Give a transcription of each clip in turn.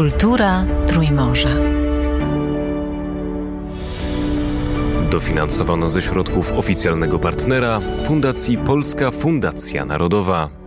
Kultura Trójmorza. Dofinansowano ze środków oficjalnego partnera Fundacji Polska Fundacja Narodowa.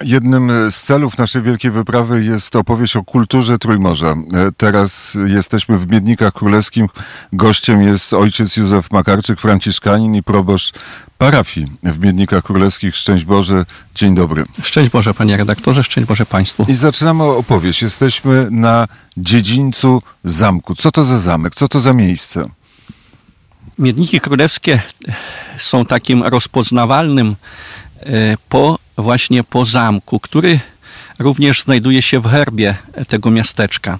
Jednym z celów naszej wielkiej wyprawy jest opowieść o kulturze Trójmorza. Teraz jesteśmy w Miednikach Królewskim. Gościem jest ojciec Józef Makarczyk, franciszkanin i proboszcz parafii w Miednikach Królewskich. Szczęść Boże, dzień dobry. Szczęść Boże, panie redaktorze, szczęść Boże państwu. I zaczynamy opowieść. Jesteśmy na dziedzińcu zamku. Co to za zamek? Co to za miejsce? Miedniki Królewskie są takim rozpoznawalnym po właśnie po zamku, który również znajduje się w herbie tego miasteczka.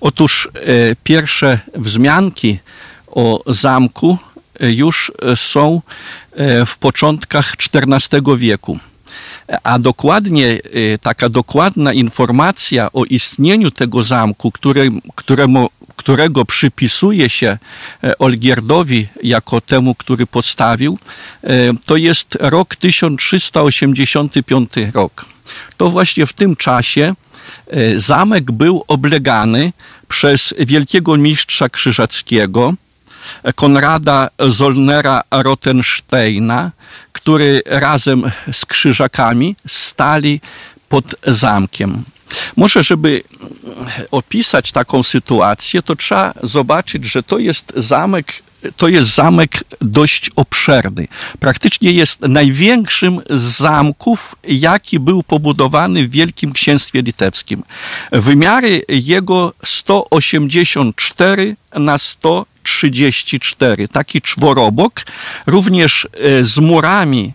Otóż e, pierwsze wzmianki o zamku e, już są e, w początkach XIV wieku. A dokładnie taka dokładna informacja o istnieniu tego zamku, który, któremu którego przypisuje się e, Olgierdowi jako temu, który postawił, e, to jest rok 1385 rok. To właśnie w tym czasie e, zamek był oblegany przez wielkiego mistrza krzyżackiego, Konrada Zollnera Rottensteina, który razem z krzyżakami stali pod zamkiem. Może, żeby opisać taką sytuację, to trzeba zobaczyć, że to jest zamek to jest zamek dość obszerny. Praktycznie jest największym z zamków, jaki był pobudowany w Wielkim Księstwie Litewskim. Wymiary jego 184 na 134, taki czworobok, również e, z murami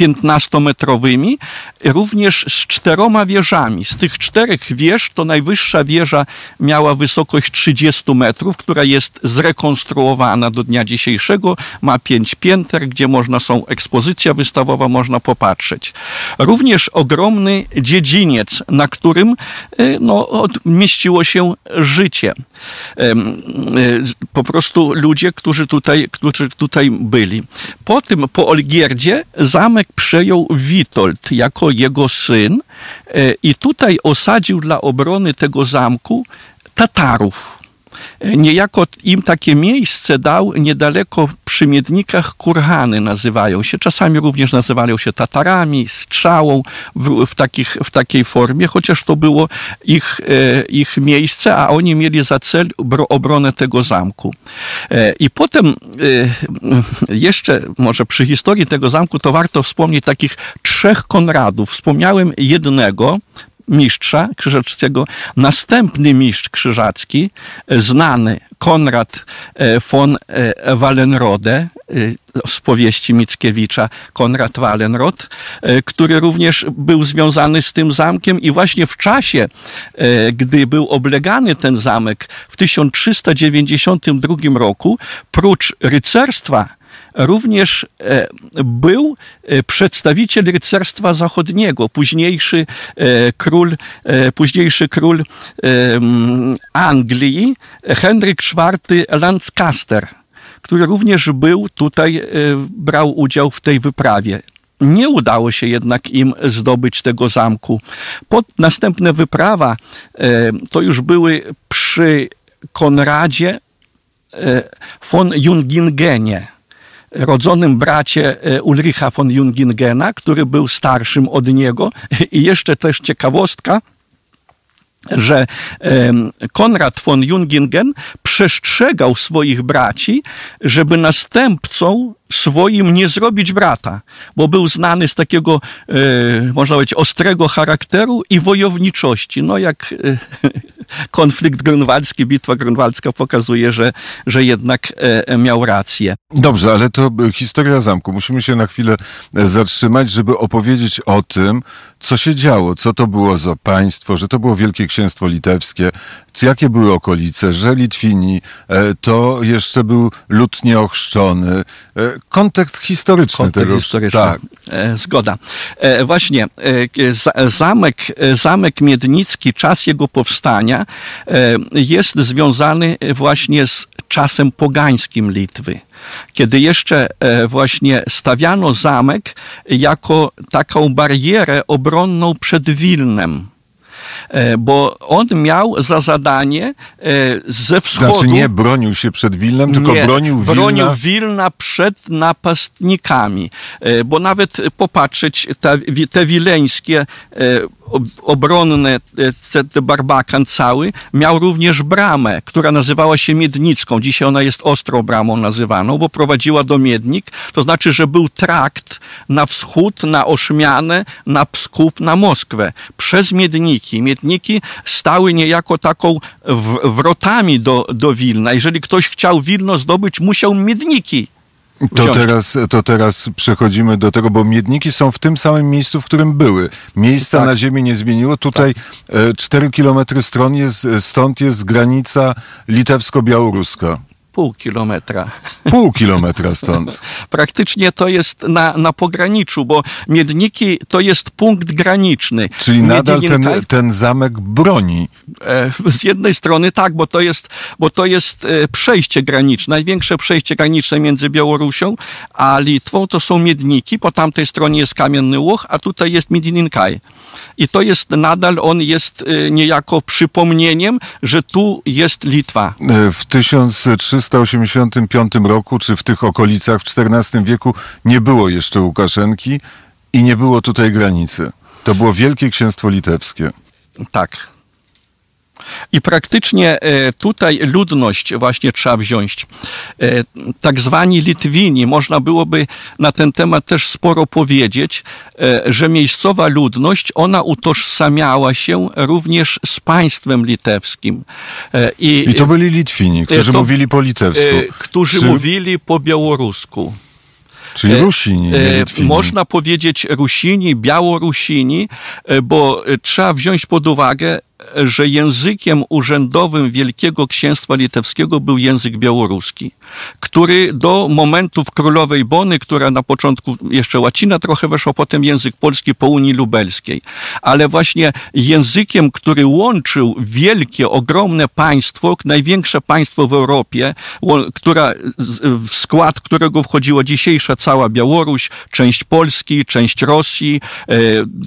15-metrowymi, również z czteroma wieżami. Z tych czterech wież to najwyższa wieża miała wysokość 30 metrów, która jest zrekonstruowana do dnia dzisiejszego. Ma pięć pięter, gdzie można są ekspozycja wystawowa, można popatrzeć. Również ogromny dziedziniec, na którym e, no, mieściło się życie. E, po prostu ludzie, którzy tutaj, którzy tutaj byli. Po tym, po Olgierdzie, zamek przejął Witold jako jego syn e, i tutaj osadził dla obrony tego zamku Tatarów. E, niejako im takie miejsce dał niedaleko przy Miednikach kurhany nazywają się. Czasami również nazywają się Tatarami, strzałą w, w, takich, w takiej formie, chociaż to było ich, e, ich miejsce, a oni mieli za cel obronę tego zamku. E, I potem jeszcze może przy historii tego zamku to warto wspomnieć takich trzech Konradów. Wspomniałem jednego, mistrza krzyżackiego. Następny mistrz krzyżacki, e, znany Konrad e, von e, Wallenrode, z powieści Mickiewicza, Konrad Wallenrod, który również był związany z tym zamkiem i właśnie w czasie, gdy był oblegany ten zamek w 1392 roku, prócz rycerstwa również e, był e, przedstawiciel rycerstwa zachodniego, późniejszy e, król, późniejszy król Anglii, Henryk IV Lancaster, który również był tutaj, brał udział w tej wyprawie. Nie udało się jednak im zdobyć tego zamku. Pod następna wyprawa to już były przy Konradzie von Jungingenie rodzonym bracie e, Ulricha von Jungingena, który był starszym od niego. I jeszcze też ciekawostka, że Konrad von Jungingen przestrzegał swoich braci, żeby następcą swoim nie zrobić brata, bo był znany z takiego, e, można powiedzieć, ostrego charakteru i wojowniczości. No jak e, konflikt grunwaldzki, bitwa grunwaldzka pokazuje, że, że jednak e, miał rację. Dobrze, ale to historia zamku. Musimy się na chwilę zatrzymać, żeby opowiedzieć o tym, co się działo, co to było za państwo, że to było Wielkie Księstwo Litewskie, jakie były okolice, że Litwini to jeszcze był lud nieochrzczony, kontekst historyczny kontekst tego. Historyczny. Tak. E, zgoda. E, właśnie e, zamek, zamek Miednicki, czas jego powstania jest związany właśnie z czasem pogańskim Litwy kiedy jeszcze właśnie stawiano zamek jako taką barierę obronną przed Wilnem. E, bo on miał za zadanie e, ze wschodu... Znaczy nie bronił się przed Wilnem, tylko Nie, bronił Wilna. bronił Wilna przed napastnikami. E, Bo nawet popatrzeć, wi- te wileńskie ob- obronne, te, te barbakan cały, miał również bramę, która nazywała się Miednicką. Dzisiaj ona jest Ostrą Bramą nazywaną, bo prowadziła do Miednik. To znaczy, że był trakt na wschód, na Oszmianę, na Pskup, na Moskwę. Przez Miedniki. Miedniki stały niejako taką w, wrotami do, do Wilna. Jeżeli ktoś chciał Wilno zdobyć, musiał Miedniki To wziąć. teraz, to teraz przechodzimy do tego, bo miedniki są w tym samym miejscu, w którym były. Miejsca Tak. na ziemi nie zmieniło. Tutaj e, 4 kilometry stron jest, stąd jest granica litewsko-białoruska. Pół kilometra. Pół kilometra stąd. Praktycznie to jest na, na pograniczu, bo Miedniki to jest punkt graniczny. Czyli nadal ten, ten zamek broni. E, Z jednej strony tak, bo to jest, bo to jest e, przejście graniczne, największe przejście graniczne między Białorusią a Litwą to są Miedniki, po tamtej stronie jest Kamienny Łoch, a tutaj jest Miedninkaj. I to jest nadal, on jest e, niejako przypomnieniem, że tu jest Litwa. E, W 1385 roku, czy w tych okolicach w XIV wieku nie było jeszcze Łukaszenki i nie było tutaj granicy. To było Wielkie Księstwo Litewskie. Tak. I praktycznie e, tutaj ludność właśnie trzeba wziąć. E, Tak zwani Litwini, można byłoby na ten temat też sporo powiedzieć, e, że miejscowa ludność, ona utożsamiała się również z państwem litewskim. E, I to byli Litwini, którzy to- mówili po litewsku. którzy Czy- mówili po białorusku. Czyli Rusini, Litwini. Można powiedzieć Rusini, Białorusini, bo trzeba wziąć pod uwagę, że językiem urzędowym Wielkiego Księstwa Litewskiego był język białoruski, który do momentów królowej Bony, która na początku jeszcze łacina trochę weszła, potem język polski po Unii Lubelskiej. Ale właśnie językiem, który łączył wielkie, ogromne państwo, największe państwo w Europie, która, w skład którego wchodziła dzisiejsza cała Białoruś, część Polski, część Rosji, e,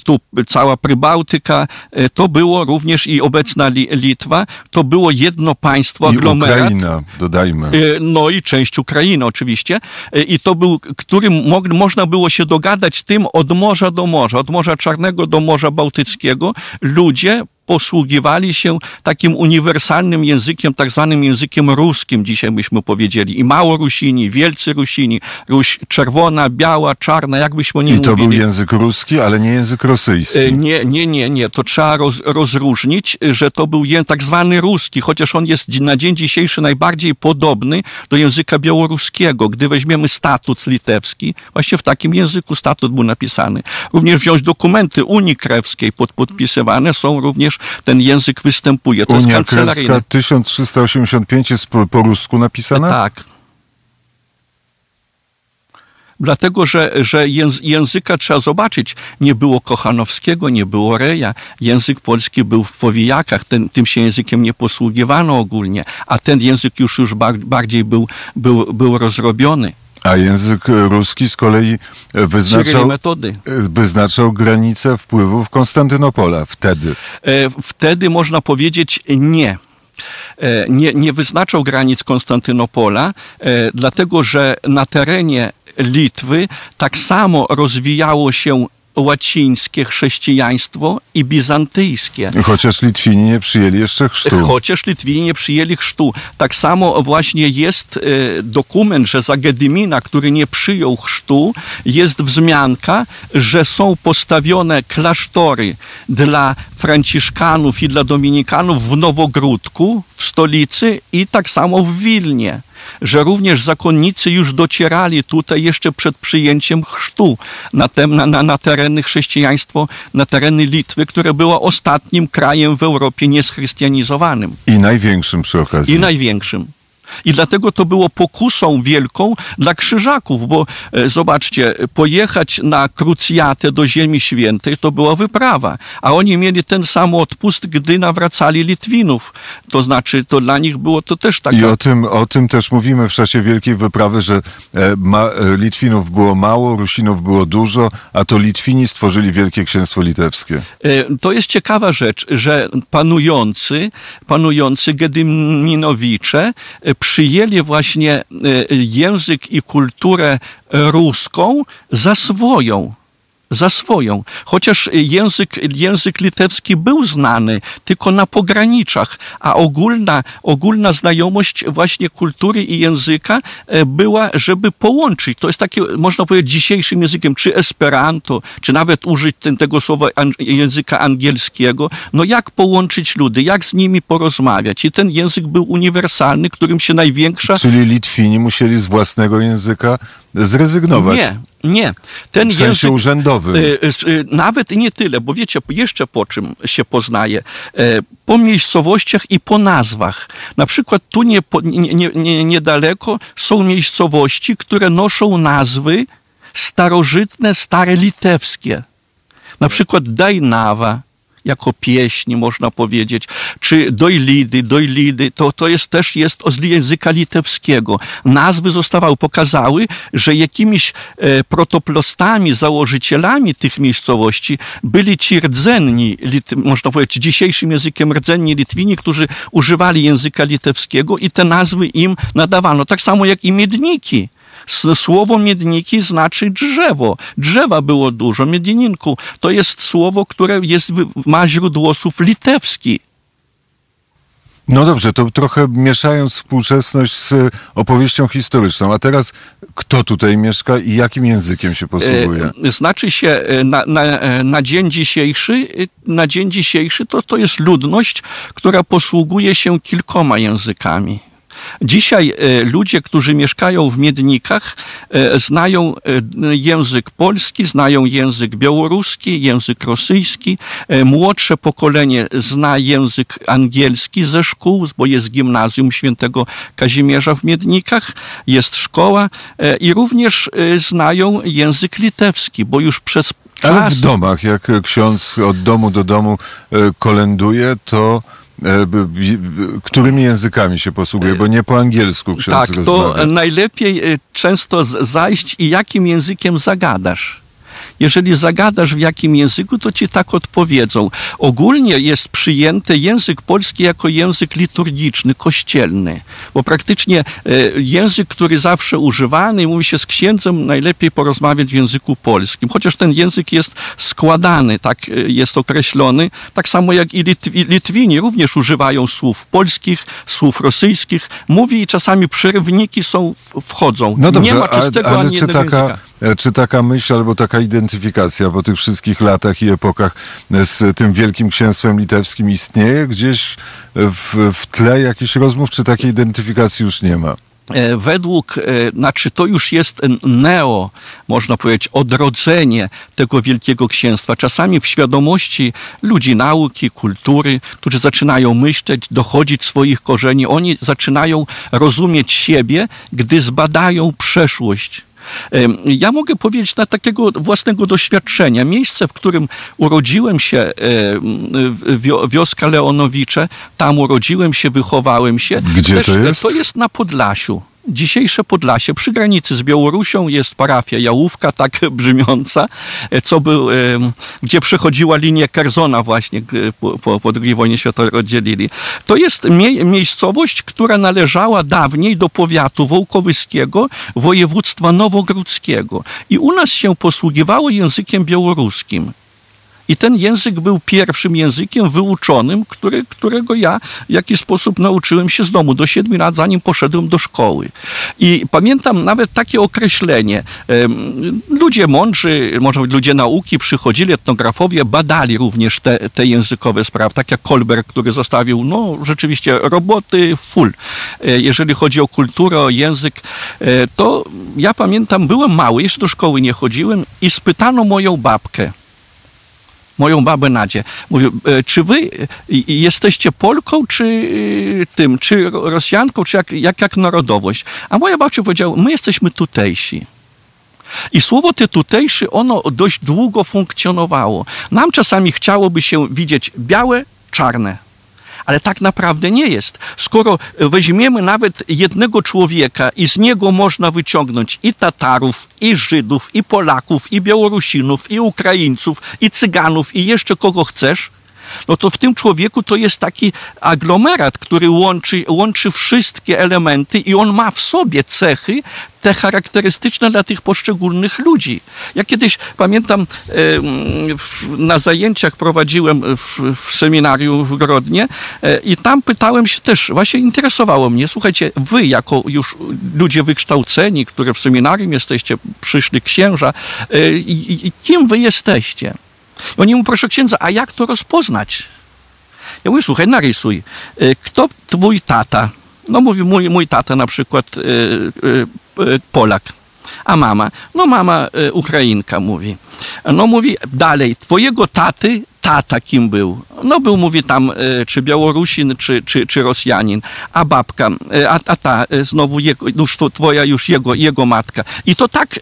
tu cała Prybałtyka, e, to było również i obecna Li- Litwa, to było jedno państwo, I aglomerat. Ukraina, dodajmy. E, No i część Ukrainy oczywiście. E, I to był, którym mog, można było się dogadać tym od morza do morza, od Morza Czarnego do Morza Bałtyckiego. Ludzie posługiwali się takim uniwersalnym językiem, tak zwanym językiem ruskim, dzisiaj byśmy powiedzieli. I Małorusini, Wielcy Rusini, Ruś czerwona, biała, czarna, jakbyśmy o nim I to mówili. był język ruski, ale nie język rosyjski. E, Nie, nie, nie, nie. To trzeba roz, rozróżnić, że to był język tak zwany ruski, chociaż on jest na dzień dzisiejszy najbardziej podobny do języka białoruskiego. Gdy weźmiemy statut litewski, właśnie w takim języku statut był napisany. Również wziąć dokumenty Unii Krewskiej pod, podpisywane są również, ten język występuje. To Unia jest kancelaryjne. Krewska 1385 jest po, po rusku napisana? Tak. Dlatego, że, że jęz- języka trzeba zobaczyć. Nie było Kochanowskiego, nie było Reja. Język polski był w powijakach. Ten, tym się językiem nie posługiwano ogólnie. A ten język już, już bar, bardziej był, był, był rozrobiony. A język ruski z kolei e, wyznaczał, e, wyznaczał granicę wpływów Konstantynopola wtedy. E, Wtedy można powiedzieć nie. E, Nie, nie wyznaczał granic Konstantynopola, e, dlatego że na terenie Litwy tak samo rozwijało się łacińskie chrześcijaństwo i bizantyjskie. Chociaż Litwini nie przyjęli jeszcze chrztu. Chociaż Litwini nie przyjęli chrztu. Tak samo właśnie jest e, dokument, że za Gedymina, który nie przyjął chrztu, jest wzmianka, że są postawione klasztory dla franciszkanów i dla dominikanów w Nowogródku, w stolicy i tak samo w Wilnie. Że również zakonnicy już docierali tutaj jeszcze przed przyjęciem chrztu na, tem, na, na, tereny chrześcijaństwo, na tereny Litwy, które było ostatnim krajem w Europie nieschrystianizowanym I największym przy okazji. i największym. I dlatego to było pokusą wielką dla krzyżaków, bo e, zobaczcie, pojechać na krucjatę do Ziemi Świętej to była wyprawa, a oni mieli ten sam odpust, gdy nawracali Litwinów. To znaczy, to dla nich było to też taka... I o tym, o tym też mówimy w czasie Wielkiej Wyprawy, że e, ma, e, Litwinów było mało, Rusinów było dużo, a to Litwini stworzyli Wielkie Księstwo Litewskie. E, To jest ciekawa rzecz, że panujący, panujący Gedyminowicze e, przyjęli właśnie e, język i kulturę ruską za swoją. Za swoją. Chociaż język, język litewski był znany tylko na pograniczach, a ogólna, ogólna znajomość właśnie kultury i języka e, była, żeby połączyć. To jest takie, można powiedzieć, dzisiejszym językiem, czy esperanto, czy nawet użyć ten, tego słowa języka angielskiego. No jak połączyć ludy, jak z nimi porozmawiać? I ten język był uniwersalny, którym się największa... Czyli Litwini musieli z własnego języka zrezygnować. Nie, nie. Ten W sensie język, urzędowym. y, y, Nawet nie tyle, bo wiecie, jeszcze po czym się poznaje? E, Po miejscowościach i po nazwach. Na przykład tu nie, nie, nie, niedaleko są miejscowości, które noszą nazwy starożytne, stare litewskie. Na przykład Dajnawa, jako pieśń, można powiedzieć, czy dojlidy, dojlidy, to, to jest też jest z języka litewskiego. Nazwy zostawały, pokazały, że jakimiś e, protoplastami, założycielami tych miejscowości byli ci rdzenni, lit, można powiedzieć dzisiejszym językiem rdzenni Litwini, którzy używali języka litewskiego i te nazwy im nadawano. Tak samo jak i miedniki. Słowo miedniki znaczy drzewo. Drzewa było dużo. Miedninku to jest słowo, które jest, ma źródło słów litewski. No dobrze, to trochę mieszając współczesność z opowieścią historyczną. A teraz kto tutaj mieszka i jakim językiem się posługuje? E, Znaczy się e, na, na, e, na dzień dzisiejszy, e, na dzień dzisiejszy to, to jest ludność, która posługuje się kilkoma językami. Dzisiaj e, ludzie, którzy mieszkają w Miednikach, e, znają e, język polski, znają język białoruski, język rosyjski. Młodsze pokolenie zna język angielski ze szkół, bo jest gimnazjum świętego Kazimierza w Miednikach, jest szkoła i również znają język litewski, bo już przez Ale czas... w domach, jak ksiądz od domu do domu kolenduje, to którymi językami się posługuje? Bo nie po angielsku ksiądz Tak, rozmawia. to najlepiej y, często zajść i jakim językiem zagadasz. Jeżeli zagadasz w jakim języku, to ci tak odpowiedzą. Ogólnie jest przyjęty język polski jako język liturgiczny, kościelny, bo praktycznie e, język, który zawsze używany, mówi się z księdzem, najlepiej porozmawiać w języku polskim, chociaż ten język jest składany, tak e, jest określony, tak samo jak i Litwi, Litwini również używają słów polskich, słów rosyjskich, mówi i czasami przerywniki są, wchodzą. No dobrze, Nie ma czystego ale, ale ani czy, taka, języka. E, czy taka myśl albo taka identyfikacja po tych wszystkich latach i epokach z tym Wielkim Księstwem Litewskim istnieje gdzieś w, w tle jakichś rozmów, czy takiej identyfikacji już nie ma? E, według, e, znaczy to już jest neo, można powiedzieć, odrodzenie tego Wielkiego Księstwa. Czasami w świadomości ludzi nauki, kultury, którzy zaczynają myśleć, dochodzić swoich korzeni, oni zaczynają rozumieć siebie, gdy zbadają przeszłość. Ja mogę powiedzieć na takiego własnego doświadczenia. Miejsce, w którym urodziłem się, wioska Leonowicze, tam urodziłem się, wychowałem się. Gdzie to jest? To jest na Podlasiu. Dzisiejsze Podlasie, przy granicy z Białorusią jest parafia Jałówka, tak brzmiąca, co był, gdzie przechodziła linia Kerzona właśnie po, po II wojnie światowej oddzielili. To jest mie- miejscowość, która należała dawniej do powiatu wołkowyskiego województwa nowogródzkiego. I u nas się posługiwało językiem białoruskim. I ten język był pierwszym językiem wyuczonym, który, którego ja w jakiś sposób nauczyłem się z domu do siedmiu lat, zanim poszedłem do szkoły. I pamiętam nawet takie określenie. Ludzie mądrzy, może ludzie nauki, przychodzili, etnografowie, badali również te, te językowe sprawy, tak jak Kolberg, który zostawił, no rzeczywiście, roboty full. E, Jeżeli chodzi o kulturę, o język, e, to ja pamiętam, byłem mały, jeszcze do szkoły nie chodziłem i spytano moją babkę, moją babę Nadzię. Mówię, e, czy wy e, jesteście Polką, czy e, tym, czy Rosjanką, czy jak, jak, jak narodowość? A moja babcia powiedziała, my jesteśmy tutejsi. I słowo te tutejszy, ono dość długo funkcjonowało. Nam czasami chciałoby się widzieć białe, czarne. Ale tak naprawdę nie jest. Skoro weźmiemy nawet jednego człowieka i z niego można wyciągnąć i Tatarów, i Żydów, i Polaków, i Białorusinów, i Ukraińców, i Cyganów, i jeszcze kogo chcesz, no to w tym człowieku to jest taki aglomerat, który łączy, łączy wszystkie elementy i on ma w sobie cechy te charakterystyczne dla tych poszczególnych ludzi. Ja kiedyś pamiętam na zajęciach prowadziłem w, w seminarium w Grodnie e, i tam pytałem się też, właśnie interesowało mnie, słuchajcie, wy jako już ludzie wykształceni, które w seminarium jesteście, przyszli księża, e, kim wy jesteście? Oni mu, proszę księdza, a jak to rozpoznać? Ja mówię, słuchaj, narysuj. E, kto twój tata? No mówi, mój, mój tata na przykład y, y, y, Polak. A mama? No mama Ukrainka mówi. No mówi dalej, twojego taty tata kim był? No był, mówi tam, czy Białorusin, czy, czy, czy Rosjanin, a babka, a, a ta znowu jego, już to twoja już jego, jego matka. I to tak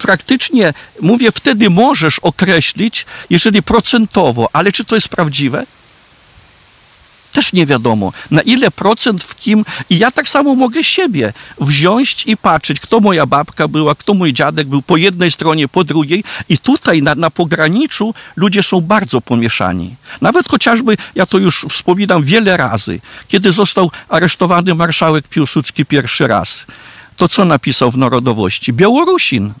praktycznie, mówię, wtedy możesz określić, jeżeli procentowo, ale czy to jest prawdziwe? Też nie wiadomo, na ile procent w kim. I ja tak samo mogę siebie wziąć i patrzeć, kto moja babka była, kto mój dziadek był po jednej stronie, po drugiej. I tutaj na, na pograniczu ludzie są bardzo pomieszani. Nawet chociażby, ja to już wspominam wiele razy, kiedy został aresztowany marszałek Piłsudski pierwszy raz. To co napisał w Narodowości? Białorusin.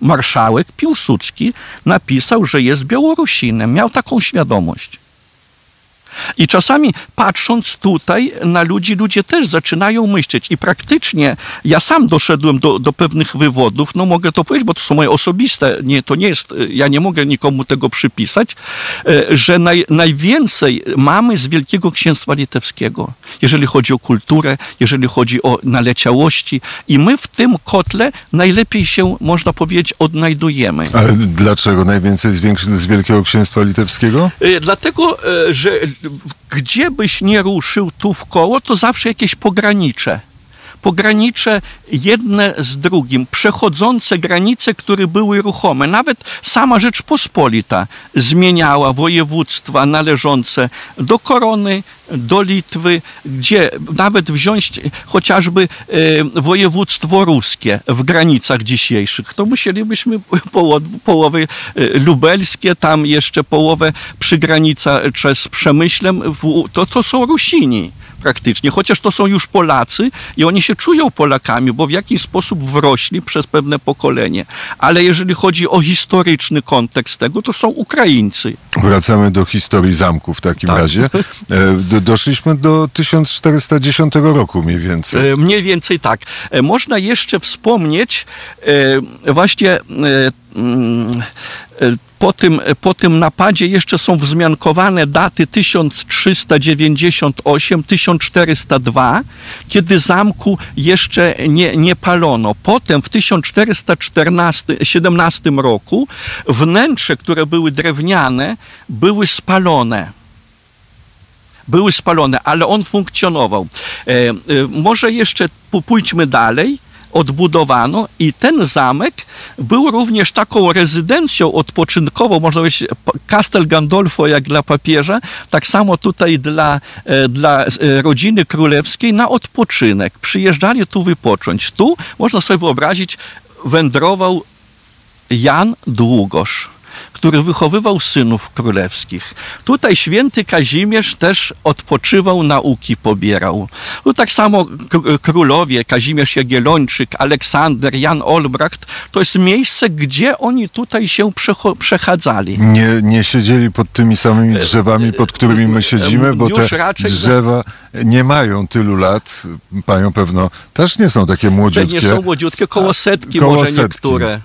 Marszałek Piłsudski napisał, że jest Białorusinem. Miał taką świadomość. I czasami patrząc tutaj na ludzi, ludzie też zaczynają myśleć. I praktycznie ja sam doszedłem do, do pewnych wywodów, no mogę to powiedzieć, bo to są moje osobiste, nie, to nie jest, ja nie mogę nikomu tego przypisać, e, że naj, najwięcej mamy z Wielkiego Księstwa Litewskiego, jeżeli chodzi o kulturę, jeżeli chodzi o naleciałości. I my w tym kotle najlepiej się, można powiedzieć, odnajdujemy. Ale dlaczego najwięcej z, z Wielkiego Księstwa Litewskiego? E, dlatego, e, że gdzie byś nie ruszył tu w koło, to zawsze jakieś pogranicze. Pogranicze jedne z drugim, przechodzące granice, które były ruchome. Nawet sama Rzeczpospolita zmieniała województwa należące do korony, do Litwy, gdzie nawet wziąć chociażby e, województwo ruskie w granicach dzisiejszych, to musielibyśmy połowy e, lubelskie, tam jeszcze połowę przygranica z Przemyślem, to, to są Rusini praktycznie, chociaż to są już Polacy i oni się czują Polakami, bo w jakiś sposób wrośli przez pewne pokolenie. Ale jeżeli chodzi o historyczny kontekst tego, to są Ukraińcy. Wracamy do historii zamku w takim tak. razie. E, doszliśmy do 1410 roku mniej więcej. E, mniej więcej tak. E, można jeszcze wspomnieć właśnie mm, po tym, po tym napadzie jeszcze są wzmiankowane daty 1398, 1402, kiedy zamku jeszcze nie, nie palono. Potem w 1417 roku wnętrze, które były drewniane, były spalone były spalone, ale on funkcjonował. E, e, może jeszcze pójdźmy dalej odbudowano i ten zamek był również taką rezydencją odpoczynkową, można powiedzieć Castel Gandolfo jak dla papieża, tak samo tutaj dla, e, dla e, rodziny królewskiej na odpoczynek. Przyjeżdżali tu wypocząć. Tu, można sobie wyobrazić, wędrował Jan Długosz który wychowywał synów królewskich. Tutaj święty Kazimierz też odpoczywał, nauki pobierał. Tu tak samo królowie, Kazimierz Jagiellończyk, Aleksander, Jan Olbracht, to jest miejsce, gdzie oni tutaj się przechadzali. Nie, nie siedzieli pod tymi samymi drzewami, pod którymi my siedzimy, bo te drzewa nie mają tylu lat, mają pewno, też nie są takie młodziutkie. Te nie są młodziutkie, koło setki koło może setki. niektóre.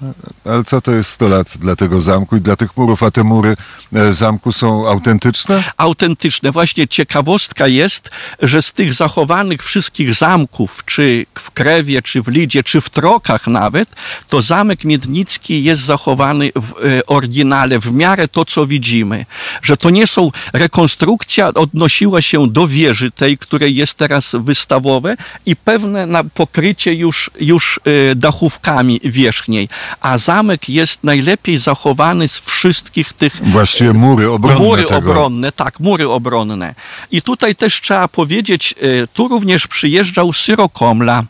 Ale co to jest 100 lat dla tego zamku i dla tych murów, a te mury e, zamku są autentyczne? autentyczne. Właśnie ciekawostka jest, że z tych zachowanych wszystkich zamków, czy w Krewie, czy w Lidzie, czy w Trokach nawet, to zamek Miednicki jest zachowany w e, oryginale, w miarę to, co widzimy. Że to nie są, rekonstrukcja odnosiła się do wieży tej, której jest teraz wystawowe i pewne pokrycie już, już e, dachówkami wierzchniej. A zamek jest najlepiej zachowany z wszystkich tych Właściwie mury obronne mury tego. obronne, tak, mury obronne. I tutaj też trzeba powiedzieć, e, tu również przyjeżdżał Syrokomla.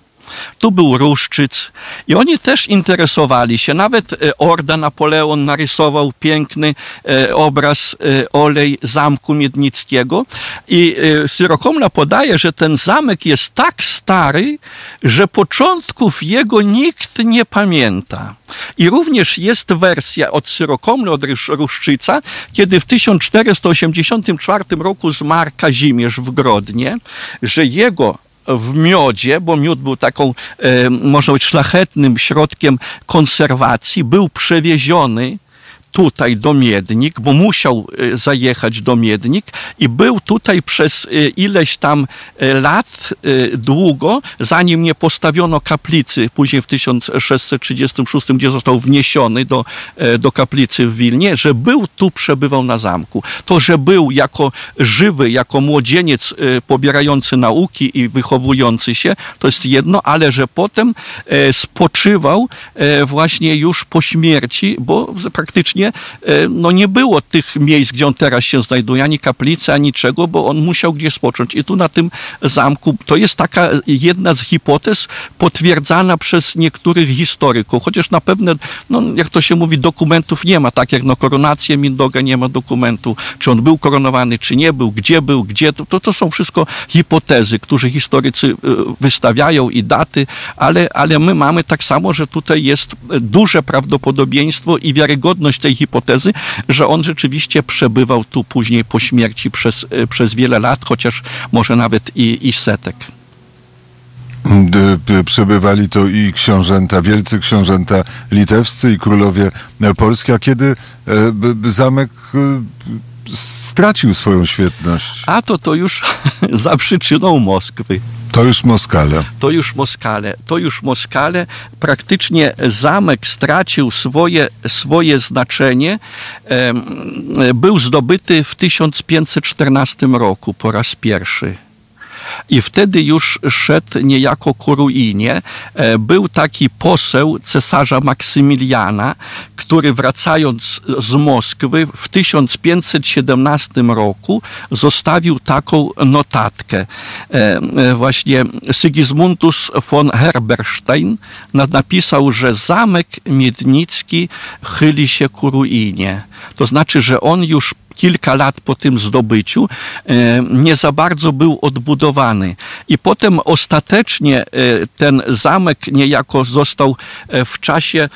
Tu był Ruszczyc i oni też interesowali się. Nawet e, Orda Napoleon narysował piękny e, obraz e, olej zamku Miednickiego i Syrokomla podaje, że ten zamek jest tak stary, że początków jego nikt nie pamięta. I również jest wersja od Syrokomly, od Ruszczyca, kiedy w 1484 roku zmarł Kazimierz w Grodnie, że jego w miodzie, bo miód był taką, e, można być, szlachetnym środkiem konserwacji, był przewieziony tutaj do Miednik, bo musiał e, zajechać do Miednik i był tutaj przez e, ileś tam e, lat długo, zanim nie postawiono kaplicy, później w 1636, gdzie został wniesiony do, do kaplicy w Wilnie, że był tu, przebywał na zamku. To, że był jako żywy, jako młodzieniec pobierający nauki i wychowujący się, to jest jedno, ale że potem spoczywał właśnie już po śmierci, bo praktycznie e, no nie było tych miejsc, gdzie on teraz się znajduje, ani kaplicy, ani niczego, bo on musiał gdzieś spocząć. I tu na tym zamku to jest taka jedna z hipotez potwierdzana przez niektórych historyków, chociaż na pewne, no jak to się mówi, dokumentów nie ma, tak jak na koronację Mindoga nie ma dokumentu, czy on był koronowany, czy nie był, gdzie był, gdzie, to, to, są wszystko hipotezy, które historycy y, wystawiają i daty, ale, ale my mamy tak samo, że tutaj jest duże prawdopodobieństwo i wiarygodność tej hipotezy, że on rzeczywiście przebywał tu później po śmierci przez, y, przez wiele lat, chociaż może nawet i, i setek. Przebywali to i książęta, wielcy książęta litewscy i królowie e, polscy, a kiedy e, zamek e, stracił swoją świetność? A to to już za przyczyną Moskwy. To już Moskale. to już Moskale. To już Moskale. Praktycznie zamek stracił swoje, swoje znaczenie. Był zdobyty w 1514 roku po raz pierwszy. I wtedy już szedł niejako ku ruinie. E, Był taki poseł cesarza Maksymiliana, który wracając z Moskwy w 1517 roku zostawił taką notatkę. E, e, Właśnie Sigismundus von Herberstein na- napisał, że zamek Miednicki chyli się ku ruinie. To znaczy, że on już kilka lat po tym zdobyciu e, nie za bardzo był odbudowany. I potem ostatecznie e, ten zamek niejako został e, w czasie,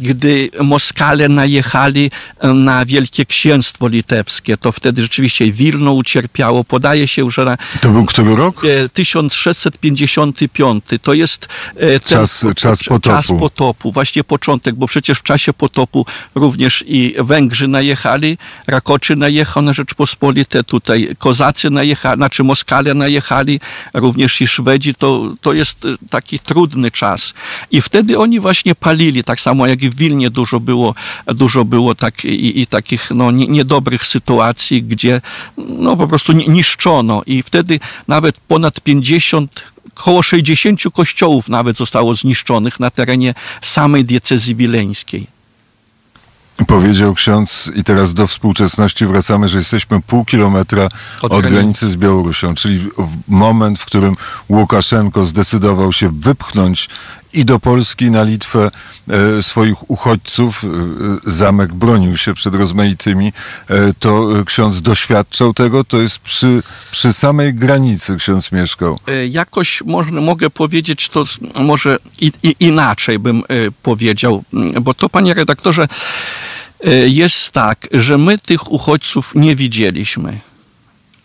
gdy Moskale najechali na Wielkie Księstwo Litewskie. To wtedy rzeczywiście Wilno ucierpiało. Podaje się, że na To był który rok? e, 1655 to jest ten, Czas- czas potopu. czas potopu, właśnie początek, bo przecież w czasie potopu również i Węgrzy najechali, Rakoczy najechał na Rzeczpospolite, tutaj Kozacy najechali, znaczy Moskale najechali, również i Szwedzi, to, to jest e, taki trudny czas. I wtedy oni właśnie palili, tak samo jak i w Wilnie dużo było, dużo było tak, i, i takich no, nie, niedobrych sytuacji, gdzie no, po prostu ni- niszczono i wtedy nawet ponad 50 Około 60 kościołów nawet zostało zniszczonych na terenie samej diecezji wileńskiej. Powiedział ksiądz i teraz do współczesności wracamy, że jesteśmy pół kilometra Od od, granicy. z Białorusią, czyli w moment, w którym Łukaszenko zdecydował się wypchnąć i do Polski, na Litwę e, swoich uchodźców. E, zamek bronił się przed rozmaitymi. E, to ksiądz doświadczał tego, to jest przy, przy samej granicy ksiądz mieszkał. E, Jakoś można, mogę powiedzieć to może i, i, inaczej bym e, powiedział, bo to panie redaktorze jest tak, że my tych uchodźców nie widzieliśmy.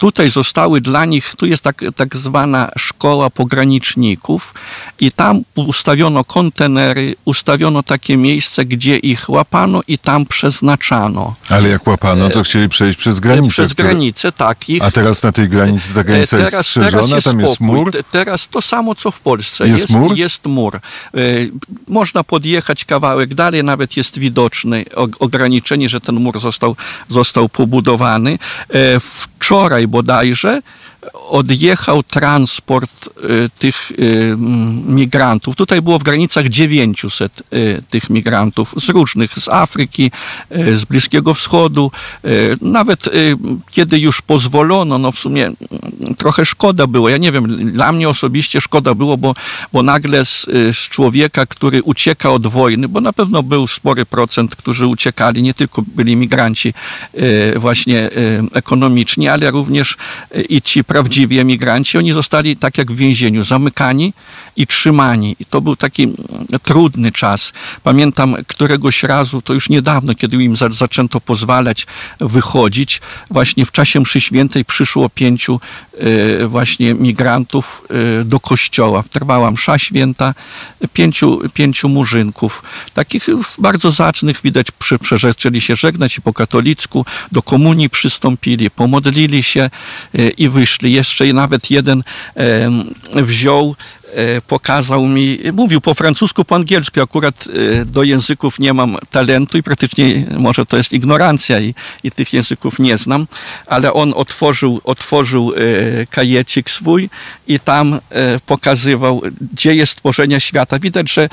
Tutaj zostały dla nich, tu jest tak, tak zwana szkoła pograniczników i tam ustawiono kontenery, ustawiono takie miejsce, gdzie ich łapano i tam przeznaczano. Ale jak łapano, to chcieli przejść przez granicę. Przez które- granicę, tak. Ich, A teraz na tej granicy ta granica jest strzeżona, tam jest spokój. mur. Te- Teraz to samo, co w Polsce. Jest mur? Jest mur. E, Można podjechać kawałek dalej, nawet jest widoczne o- ograniczenie, że ten mur został, został pobudowany. E, Wczoraj bodajże odjechał transport e, tych m, migrantów. Tutaj było w granicach 900 e, tych migrantów z różnych, z Afryki, z Bliskiego Wschodu. Nawet kiedy już pozwolono, no w sumie trochę szkoda było. Ja nie wiem, dla mnie osobiście szkoda było, bo, bo nagle z, z człowieka, który ucieka od wojny, bo na pewno był spory procent, którzy uciekali, nie tylko byli migranci właśnie ekonomiczni, ale również i ci prawdziwi emigranci, oni zostali tak jak w więzieniu, zamykani i trzymani. I to był taki mm, trudny czas. Pamiętam któregoś razu, to już niedawno, kiedy im za, zaczęto pozwalać wychodzić, właśnie w czasie mszy świętej przyszło pięciu właśnie migrantów e, do kościoła. Trwała msza święta, pięciu, pięciu murzynków, takich bardzo zacnych, widać, przy, się żegnać i po katolicku do komunii przystąpili, pomodlili się e, i wyszli. Jeszcze nawet jeden wziął pokazał mi, mówił po francusku, po angielsku. Akurat e, do języków nie mam talentu i praktycznie może to jest ignorancja i, i tych języków nie znam, ale on otworzył, otworzył e, kajecik swój i tam e, pokazywał dzieje stworzenia świata. Widać, że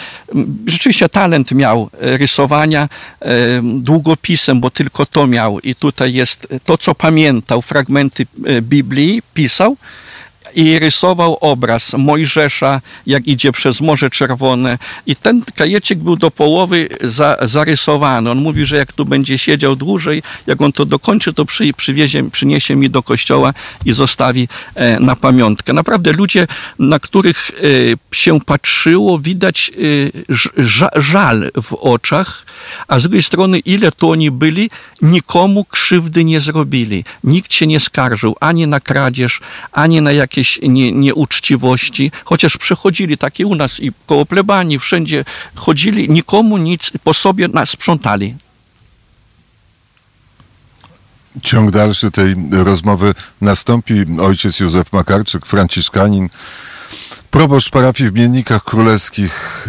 rzeczywiście talent miał e, rysowania e, długopisem, bo tylko to miał i tutaj jest to, co pamiętał, fragmenty e, Biblii pisał, i rysował obraz Mojżesza, jak idzie przez Morze Czerwone. I ten kajecik był do połowy za, zarysowany. On mówi, że jak tu będzie siedział dłużej, jak on to dokończy, to przy, przywiezie, przyniesie mi do kościoła i zostawi e, na pamiątkę. Naprawdę ludzie, na których e, się patrzyło, widać e, żal w oczach, a z drugiej strony, ile to oni byli, nikomu krzywdy nie zrobili. Nikt się nie skarżył ani na kradzież, ani na jakieś nie, nieuczciwości, chociaż przechodzili takie u nas i koło plebanii, wszędzie chodzili, nikomu nic po sobie nas sprzątali. Ciąg dalszy tej rozmowy nastąpi. Ojciec Józef Makarczyk, franciszkanin, proboszcz parafii w Miennikach Królewskich.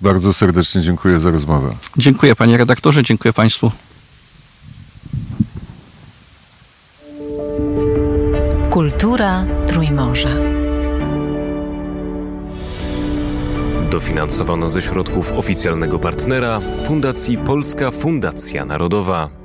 Bardzo serdecznie dziękuję za rozmowę. Dziękuję panie redaktorze, dziękuję państwu. Kultura Trójmorza. Dofinansowano ze środków oficjalnego partnera Fundacji Polska Fundacja Narodowa.